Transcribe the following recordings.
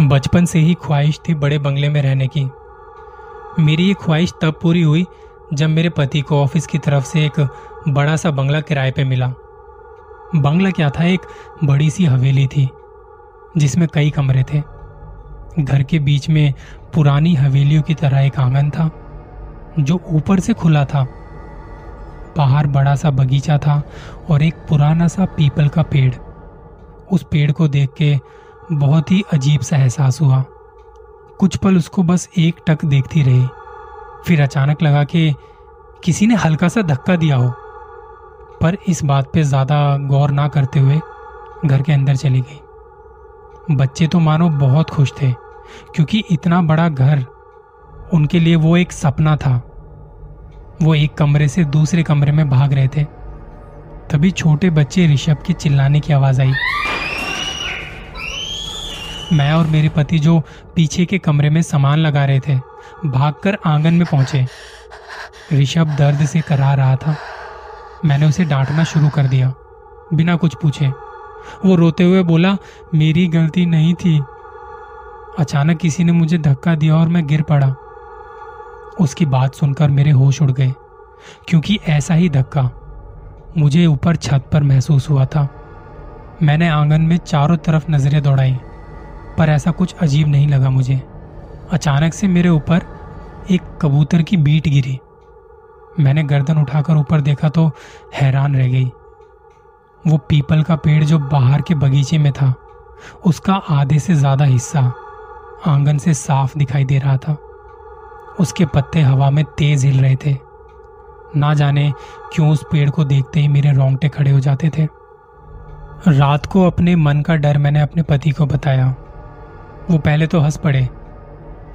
बचपन से ही ख्वाहिश थी बड़े बंगले में रहने की। मेरी ये ख्वाहिश तब पूरी हुई जब मेरे पति को ऑफ़िस की तरफ़ से एक बड़ा सा बंगला किराए पे मिला। बंगला क्या था? एक बड़ी सी हवेली थी, जिसमें कई कमरे थे। घर के बीच में पुरानी हवेलियों की तरह एक आँगन था, जो ऊपर से खुला था। बाहर बड़ा सा बगीचा था और एक पुराना सा पीपल का पेड़। उस पेड़ को देख के बहुत ही अजीब सा एहसास हुआ। कुछ पल उसको बस एक टक देखती रही। फिर अचानक लगा कि किसी ने हल्का सा धक्का दिया हो। पर इस बात पे ज़्यादा गौर ना करते हुए घर के अंदर चली गई। बच्चे तो मानो बहुत खुश थे, क्योंकि इतना बड़ा घर उनके लिए वो एक सपना था। वो एक कमरे से दूसरे कमरे में भाग रहे थे। तभी छोटे बच्चे ऋषभ के चिल्लाने की आवाज़ आई। मैं और मेरे पति जो पीछे के कमरे में सामान लगा रहे थे, भागकर आँगन में पहुँचे। ऋषभ दर्द से करा रहा था। मैंने उसे डांटना शुरू कर दिया, बिना कुछ पूछे। वो रोते हुए बोला, मेरी गलती नहीं थी। अचानक किसी ने मुझे धक्का दिया और मैं गिर पड़ा। उसकी बात सुनकर मेरे होश उड़ गए, क्योंकि ऐसा ही धक्का मुझे ऊपर छत पर महसूस हुआ था। मैंने आँगन में चारों तरफ़ नज़रें दौड़ाई। पर ऐसा कुछ अजीब नहीं लगा मुझे। अचानक से मेरे ऊपर एक कबूतर की बीट गिरी। मैंने गर्दन उठाकर ऊपर देखा तो हैरान रह गई। वो पीपल का पेड़ जो बाहर के बगीचे में था, उसका आधे से ज़्यादा हिस्सा आँगन से साफ़ दिखाई दे रहा था। उसके पत्ते हवा में तेज हिल रहे थे। ना जाने क्यों उस पेड़ को देखते ही मेरे रोंगटे खड़े हो जाते थे। रात को अपने मन का डर मैंने अपने पति को बताया। वो पहले तो हंस पड़े,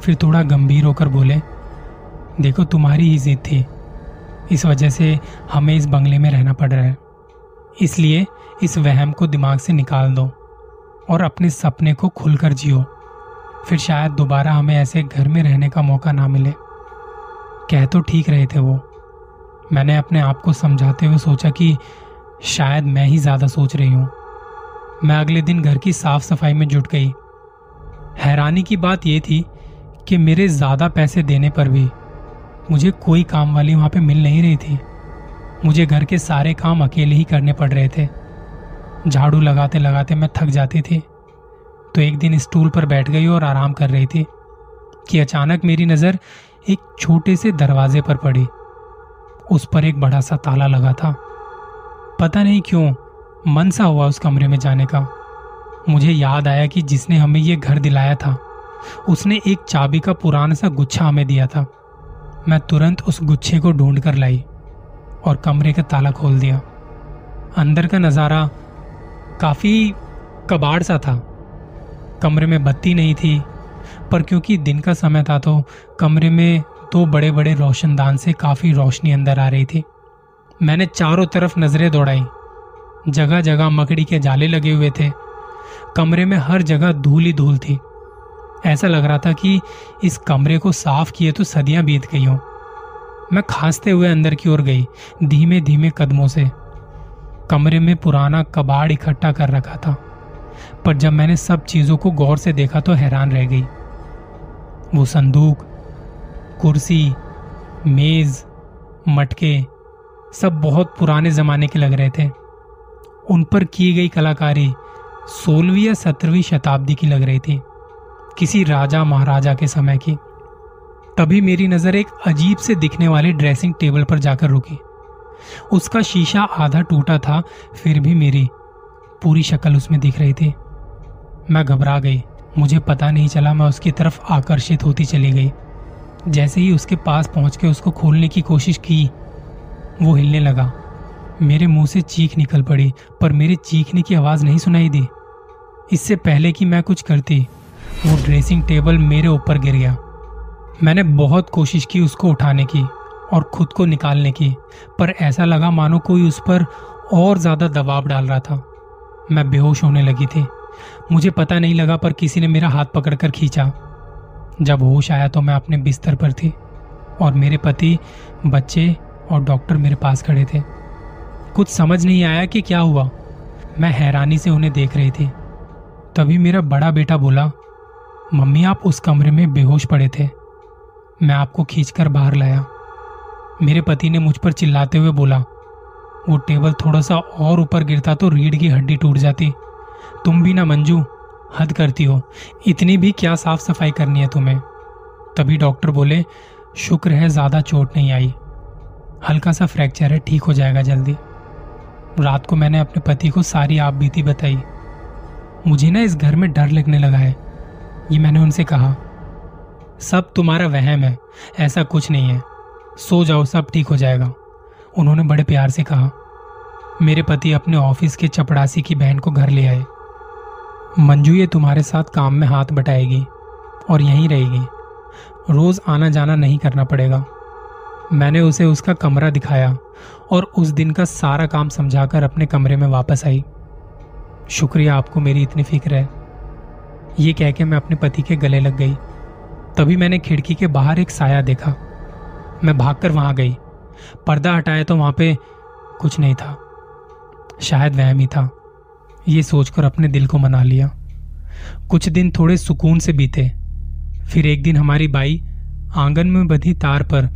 फिर थोड़ा गंभीर होकर बोले, देखो, तुम्हारी ही जिद थी। इस वजह से हमें इस बंगले में रहना पड़ रहा है। इसलिए इस वहम को दिमाग से निकाल दो और अपने सपने को खुलकर जियो। फिर शायद दोबारा हमें ऐसे घर में रहने का मौका ना मिले। कह तो ठीक रहे थे वो। मैंने अपने आप को समझाते हुए सोचा कि शायद मैं ही ज़्यादा सोच रही हूँ। मैं अगले दिन घर की साफ़ सफ़ाई में जुट गई। हैरानी की बात यह थी कि मेरे ज़्यादा पैसे देने पर भी मुझे कोई काम वाली वहाँ पे मिल नहीं रही थी। मुझे घर के सारे काम अकेले ही करने पड़ रहे थे। झाड़ू लगाते लगाते मैं थक जाती थी। तो एक दिन स्टूल पर बैठ गई और आराम कर रही थी कि अचानक मेरी नज़र एक छोटे से दरवाजे पर पड़ी। उस पर एक बड़ा सा ताला लगा था। पता नहीं क्यों मन सा हुआ उस कमरे में जाने का। मुझे याद आया कि जिसने हमें ये घर दिलाया था, उसने एक चाबी का पुराना सा गुच्छा हमें दिया था। मैं तुरंत उस गुच्छे को ढूंढ कर लाई और कमरे का ताला खोल दिया। अंदर का नज़ारा काफ़ी कबाड़ सा था। कमरे में बत्ती नहीं थी, पर क्योंकि दिन का समय था तो कमरे में दो बड़े बड़े रोशनदान से काफ़ी रोशनी अंदर आ रही थी। मैंने चारों तरफ़ नज़रें दौड़ाई। जगह जगह मकड़ी के जाले लगे हुए थे। कमरे में हर जगह धूल ही धूल थी। ऐसा लग रहा था कि इस कमरे को साफ़ किए तो सदियाँ बीत गई हों। मैं खांसते हुए अंदर की ओर गई धीमे धीमे कदमों से। कमरे में पुराना कबाड़ इकट्ठा कर रखा था, पर जब मैंने सब चीज़ों को गौर से देखा तो हैरान रह गई। वो संदूक, कुर्सी, मेज, मटके, सब बहुत पुराने जमाने के लग रहे थे। उन पर की गई कलाकारी सोलहवीं या सत्रहवीं शताब्दी की लग रही थी, किसी राजा महाराजा के समय की। तभी मेरी नज़र एक अजीब से दिखने वाले ड्रेसिंग टेबल पर जाकर रुकी। उसका शीशा आधा टूटा था, फिर भी मेरी पूरी शक्ल उसमें दिख रही थी। मैं घबरा गई। मुझे पता नहीं चला, मैं उसकी तरफ़ आकर्षित होती चली गई। जैसे ही उसके पास पहुँच के उसको खोलने की कोशिश की, वो हिलने लगा। मेरे मुँह से चीख निकल पड़ी, पर मेरे चीखने की आवाज़ नहीं सुनाई दी। इससे पहले कि मैं कुछ करती, वो ड्रेसिंग टेबल मेरे ऊपर गिर गया। मैंने बहुत कोशिश की उसको उठाने की और खुद को निकालने की, पर ऐसा लगा मानो कोई उस पर और ज़्यादा दबाव डाल रहा था। मैं बेहोश होने लगी थी। मुझे पता नहीं लगा पर किसी ने मेरा हाथ पकड़कर खींचा। जब होश आया तो मैं अपने बिस्तर पर थी और मेरे पति, बच्चे और डॉक्टर मेरे पास खड़े थे। कुछ समझ नहीं आया कि क्या हुआ। मैं हैरानी से उन्हें देख रही थी। तभी मेरा बड़ा बेटा बोला, मम्मी, आप उस कमरे में बेहोश पड़े थे। मैं आपको खींचकर बाहर लाया। मेरे पति ने मुझ पर चिल्लाते हुए बोला, वो टेबल थोड़ा सा और ऊपर गिरता तो रीढ़ की हड्डी टूट जाती। तुम भी ना मंजू, हद करती हो। इतनी भी क्या साफ़ सफ़ाई करनी है तुम्हें? तभी डॉक्टर बोले, शुक्र है ज़्यादा चोट नहीं आई। हल्का सा फ्रैक्चर है, ठीक हो जाएगा जल्दी। रात को मैंने अपने पति को सारी आप बीती बताई। मुझे ना इस घर में डर लगने लगा है। ये मैंने उनसे कहा, सब तुम्हारा वहम है, ऐसा कुछ नहीं है। सो जाओ, सब ठीक हो जाएगा। उन्होंने बड़े प्यार से कहा। मेरे पति अपने ऑफ़िस के चपड़ासी की बहन को घर ले आए। मंजू ये तुम्हारे साथ काम में हाथ बटाएगी और यहीं रहेगी। रोज आना जाना नहीं करना पड़ेगा। मैंने उसे उसका कमरा दिखाया और उस दिन का सारा काम समझाकर अपने कमरे में वापस आई। शुक्रिया आपको मेरी इतनी फ़िक्र है। ये कह के मैं अपने पति के गले लग गई। तभी मैंने खिड़की के बाहर एक साया देखा। मैं भागकर वहाँ गई। पर्दा हटाया तो वहाँ पे कुछ नहीं था। शायद वहम ही था। ये सोचकर अपने दिल को मना लिया। कुछ दिन थोड़े सुकून से बीते। फिर एक दिन हमारी बाई आँगन में बधी तार पर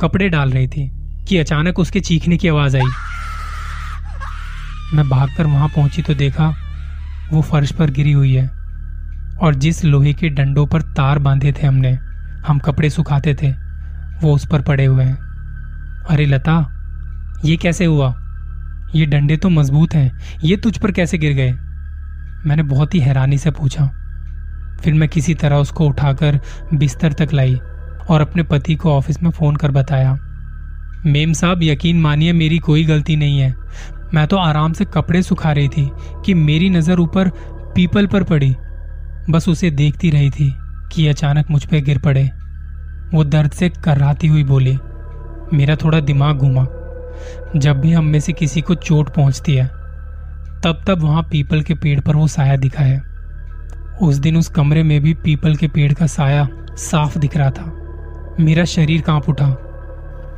कपड़े डाल रही थी कि अचानक उसके चीखने की आवाज़ आई। मैं भागकर वहाँ पहुँची तो देखा वो फर्श पर गिरी हुई है। और जिस लोहे के डंडों पर तार बांधे थे हमने, हम कपड़े सुखाते थे, वो उस पर पड़े हुए हैं। अरे लता, ये कैसे हुआ? ये डंडे तो मज़बूत हैं, ये तुझ पर कैसे गिर गए? मैंने बहुत ही हैरानी से पूछा। फिर मैं किसी तरह उसको उठाकर बिस्तर तक लाई और अपने पति को ऑफ़िस में फ़ोन कर बताया। मेम साहब, यकीन मानिए, मेरी कोई गलती नहीं है। मैं तो आराम से कपड़े सुखा रही थी कि मेरी नज़र ऊपर पीपल पर पड़ी। बस उसे देखती रही थी कि अचानक मुझ पर गिर पड़े। वो दर्द से कर्राती हुई बोली, मेरा थोड़ा दिमाग घूमा। जब भी हम में से किसी को चोट पहुँचती है, तब तब वहाँ पीपल के पेड़ पर वो साया दिखा है उस दिन उस कमरे में भी पीपल के पेड़ का साया साफ़ दिख रहा था। मेरा शरीर काँप उठा।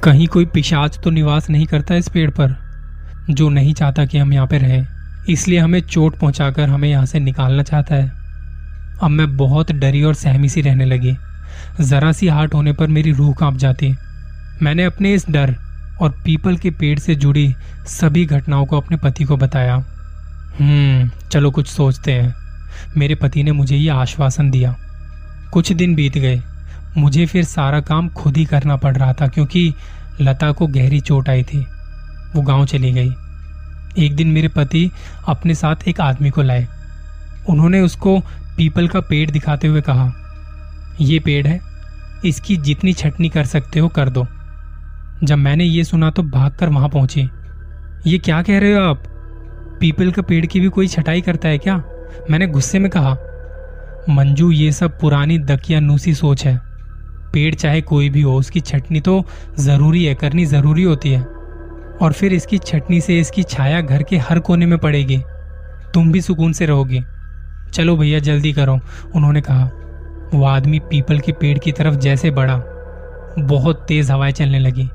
कहीं कोई पिशाच तो निवास नहीं करता इस पेड़ पर। जो नहीं चाहता कि हम यहाँ पे रहें। इसलिए हमें चोट पहुंचाकर हमें यहाँ से निकालना चाहता है। अब मैं बहुत डरी और सहमी सी रहने लगी। जरा सी हार्ट होने पर मेरी रूह काँप जाती। मैंने अपने इस डर और पीपल के पेड़ से जुड़ी सभी घटनाओं को अपने पति को बताया। हम्म चलो कुछ सोचते हैं। मेरे पति ने मुझे ये आश्वासन दिया। कुछ दिन बीत गए। मुझे फिर सारा काम खुद ही करना पड़ रहा था क्योंकि लता को गहरी चोट आई थी। वो गाँव चली गई। एक दिन मेरे पति अपने साथ एक आदमी को लाए। उन्होंने उसको पीपल का पेड़ दिखाते हुए कहा, ये पेड़ है, इसकी जितनी छटनी कर सकते हो कर दो। जब मैंने ये सुना तो भागकर वहाँ पहुँची। ये क्या कह रहे हो आप? पीपल का पेड़ की भी कोई छटाई करता है क्या? मैंने गुस्से में कहा, मंजू, ये सब पुरानी दकिया नूसी सोच है। पेड़ चाहे कोई भी हो, उसकी छटनी तो ज़रूरी है, करनी ज़रूरी होती है। और फिर इसकी छटनी से इसकी छाया घर के हर कोने में पड़ेगी। तुम भी सुकून से रहोगे। चलो भैया, जल्दी करो, उन्होंने कहा। वो आदमी पीपल के पेड़ की तरफ़ जैसे बढ़ा। बहुत तेज हवाएँ चलने लगी।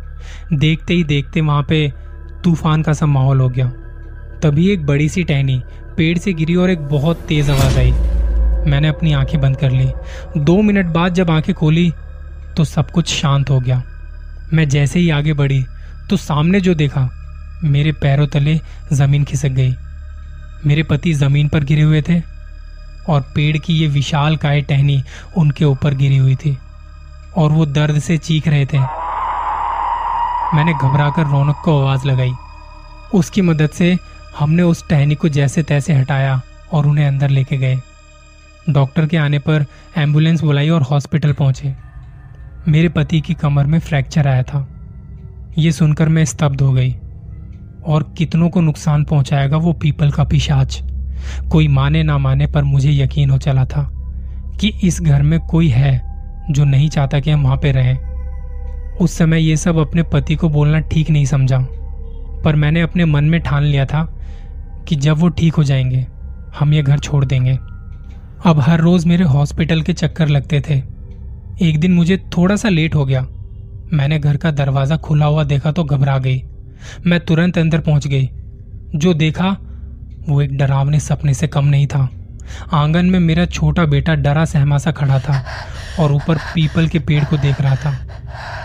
देखते ही देखते वहाँ पे तूफ़ान का सा माहौल हो गया। तभी एक बड़ी सी टहनी पेड़ से गिरी और एक बहुत तेज आवाज़ आई। मैंने अपनी आँखें बंद कर ली। दो मिनट बाद जब आँखें खोली तो सब कुछ शांत हो गया। मैं जैसे ही आगे बढ़ी तो सामने जो देखा, मेरे पैरों तले ज़मीन खिसक गई। मेरे पति ज़मीन पर गिरे हुए थे और पेड़ की ये विशाल काय टहनी उनके ऊपर गिरी हुई थी और वो दर्द से चीख रहे थे। मैंने घबराकर रौनक को आवाज़ लगाई। उसकी मदद से हमने उस टहनी को जैसे तैसे हटाया और उन्हें अंदर लेके गए। डॉक्टर के आने पर एंबुलेंस बुलाई और हॉस्पिटल पहुँचे। मेरे पति की कमर में फ्रैक्चर आया था। ये सुनकर मैं स्तब्ध हो गई। और कितनों को नुकसान पहुंचाएगा वो पीपल का पिशाच। कोई माने ना माने, पर मुझे यकीन हो चला था कि इस घर में कोई है जो नहीं चाहता कि हम वहाँ पे रहें। उस समय ये सब अपने पति को बोलना ठीक नहीं समझा, पर मैंने अपने मन में ठान लिया था कि जब वो ठीक हो जाएँगे, हम ये घर छोड़ देंगे। अब हर रोज मेरे हॉस्पिटल के चक्कर लगते थे। एक दिन मुझे थोड़ा सा लेट हो गया। मैंने घर का दरवाज़ा खुला हुआ देखा तो घबरा गई। मैं तुरंत अंदर पहुँच गई। जो देखा, वो एक डरावने सपने से कम नहीं था। आँगन में मेरा छोटा बेटा डरा सहमा सा खड़ा था और ऊपर पीपल के पेड़ को देख रहा था।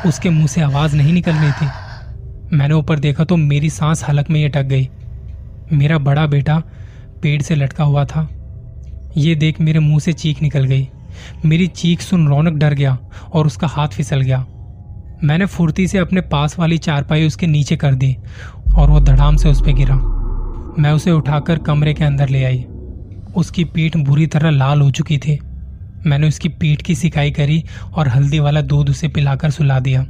उसके मुँह से आवाज़ नहीं निकल रही थी। मैंने ऊपर देखा तो मेरी सांस हलक में ही अटक गई। मेरा बड़ा बेटा पेड़ से लटका हुआ था। ये देख मेरे मुँह से चीख निकल गई। मेरी चीख सुन रौनक डर गया और उसका हाथ फिसल गया। मैंने फुर्ती से अपने पास वाली चारपाई उसके नीचे कर दी और वो धड़ाम से उस पर गिरा। मैं उसे उठाकर कमरे के अंदर ले आई। उसकी पीठ बुरी तरह लाल हो चुकी थी। मैंने उसकी पीठ की सिकाई करी और हल्दी वाला दूध उसे पिलाकर सुला दिया।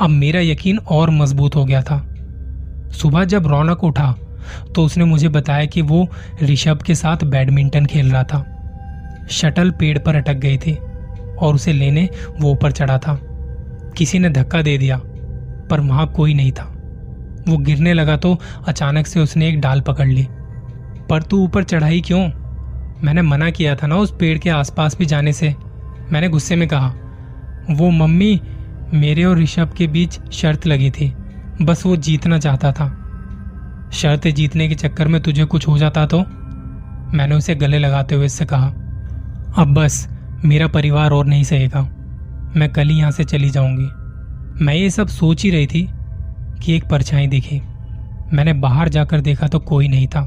अब मेरा यकीन और मज़बूत हो गया था। सुबह जब रौनक उठा तो उसने मुझे बताया कि वो ऋषभ के साथ बैडमिंटन खेल रहा था। शटल पेड़ पर अटक गई थी और उसे लेने वो ऊपर चढ़ा था। किसी ने धक्का दे दिया, पर वहाँ कोई नहीं था। वो गिरने लगा तो अचानक से उसने एक डाल पकड़ ली। पर तू ऊपर चढ़ाई क्यों? मैंने मना किया था ना उस पेड़ के आसपास भी जाने से। मैंने गुस्से में कहा, वो मम्मी, मेरे और ऋषभ के बीच शर्त लगी थी, बस वो जीतना चाहता था। शर्त जीतने के चक्कर में तुझे कुछ हो जाता तो? मैंने उसे गले लगाते हुए इससे कहा, अब बस, मेरा परिवार और नहीं सहेगा। मैं कल ही यहाँ से चली जाऊँगी। मैं ये सब सोच ही रही थी कि एक परछाई दिखी। मैंने बाहर जाकर देखा तो कोई नहीं था।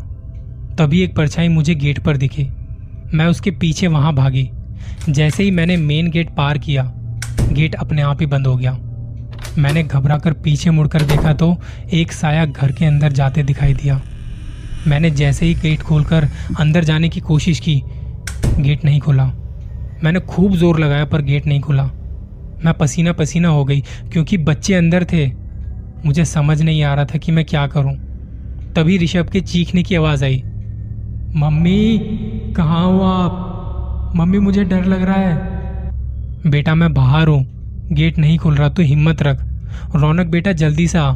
तभी एक परछाई मुझे गेट पर दिखी। मैं उसके पीछे वहाँ भागी। जैसे ही मैंने मेन गेट पार किया, गेट अपने आप ही बंद हो गया। मैंने घबरा कर पीछे मुड़कर देखा तो एक साया घर के अंदर जाते दिखाई दिया। मैंने जैसे ही गेट खोलकर अंदर जाने की कोशिश की, गेट नहीं खुला। मैंने खूब ज़ोर लगाया पर गेट नहीं खुला। मैं पसीना पसीना हो गई, क्योंकि बच्चे अंदर थे। मुझे समझ नहीं आ रहा था कि मैं क्या करूँ। तभी ऋषभ के चीखने की आवाज़ आई। मम्मी, कहाँ हो आप? मम्मी, मुझे डर लग रहा है। बेटा, मैं बाहर हूँ। गेट नहीं खुल रहा तो हिम्मत रख। रौनक, बेटा, जल्दी से आ।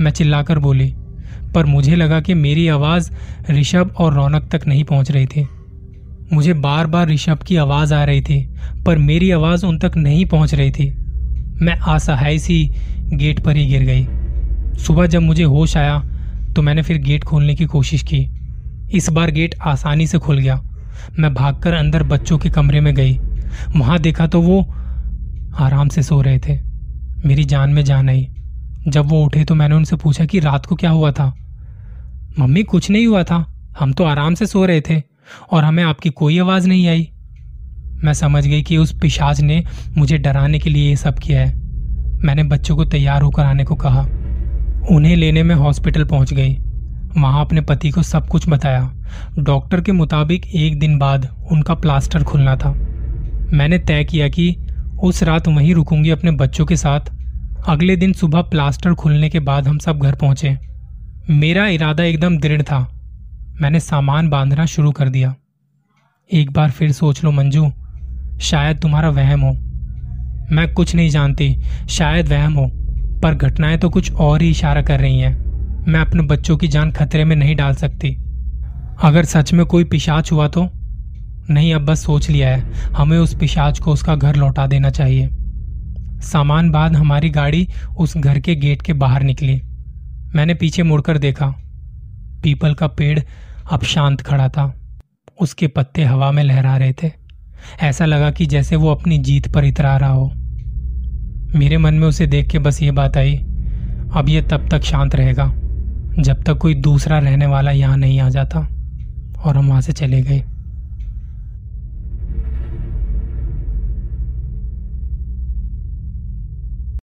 मैं चिल्लाकर बोली। पर मुझे लगा कि मेरी आवाज़ ऋषभ और रौनक तक नहीं पहुँच रही थी। मुझे बार बार ऋषभ की आवाज़ आ रही थी, पर मेरी आवाज़ उन तक नहीं पहुँच रही थी। मैं असहाय सी गेट पर ही गिर गई। सुबह जब मुझे होश आया तो मैंने फिर गेट खोलने की कोशिश की। इस बार गेट आसानी से खुल गया। मैं भागकर अंदर बच्चों के कमरे में गई। वहाँ देखा तो वो आराम से सो रहे थे। मेरी जान में जान आई जब वो उठे तो मैंने उनसे पूछा कि रात को क्या हुआ था? मम्मी, कुछ नहीं हुआ था। हम तो आराम से सो रहे थे। और हमें आपकी कोई आवाज़ नहीं आई। मैं समझ गई कि उस पिशाच ने मुझे डराने के लिए ये सब किया है। मैंने बच्चों को तैयार होकर आने को कहा। उन्हें लेने में हॉस्पिटल पहुँच गई। वहाँ अपने पति को सब कुछ बताया। डॉक्टर के मुताबिक एक दिन बाद उनका प्लास्टर खुलना था। मैंने तय किया कि उस रात वहीं रुकूँगी अपने बच्चों के साथ। अगले दिन सुबह प्लास्टर खुलने के बाद हम सब घर पहुँचे। मेरा इरादा एकदम दृढ़ था। मैंने सामान बांधना शुरू कर दिया। एक बार फिर सोच लो मंजू, शायद तुम्हारा वहम हो। मैं कुछ नहीं जानती, शायद वहम हो, पर घटनाएँ तो कुछ और ही इशारा कर रही हैं। मैं अपने बच्चों की जान खतरे में नहीं डाल सकती। अगर सच में कोई पिशाच हुआ तो? नहीं, अब बस सोच लिया है, हमें उस पिशाच को उसका घर लौटा देना चाहिए। सामान बाद हमारी गाड़ी उस घर के गेट के बाहर निकली। मैंने पीछे मुड़कर देखा पीपल का पेड़ अब शांत खड़ा था। उसके पत्ते हवा में लहरा रहे थे। ऐसा लगा कि जैसे वो अपनी जीत पर इतरा रहा हो। मेरे मन में उसे देख के बस ये बात आई, अब ये तब तक शांत रहेगा, जब तक कोई दूसरा रहने वाला यहाँ नहीं आ जाता और हम वहाँ से चले गए।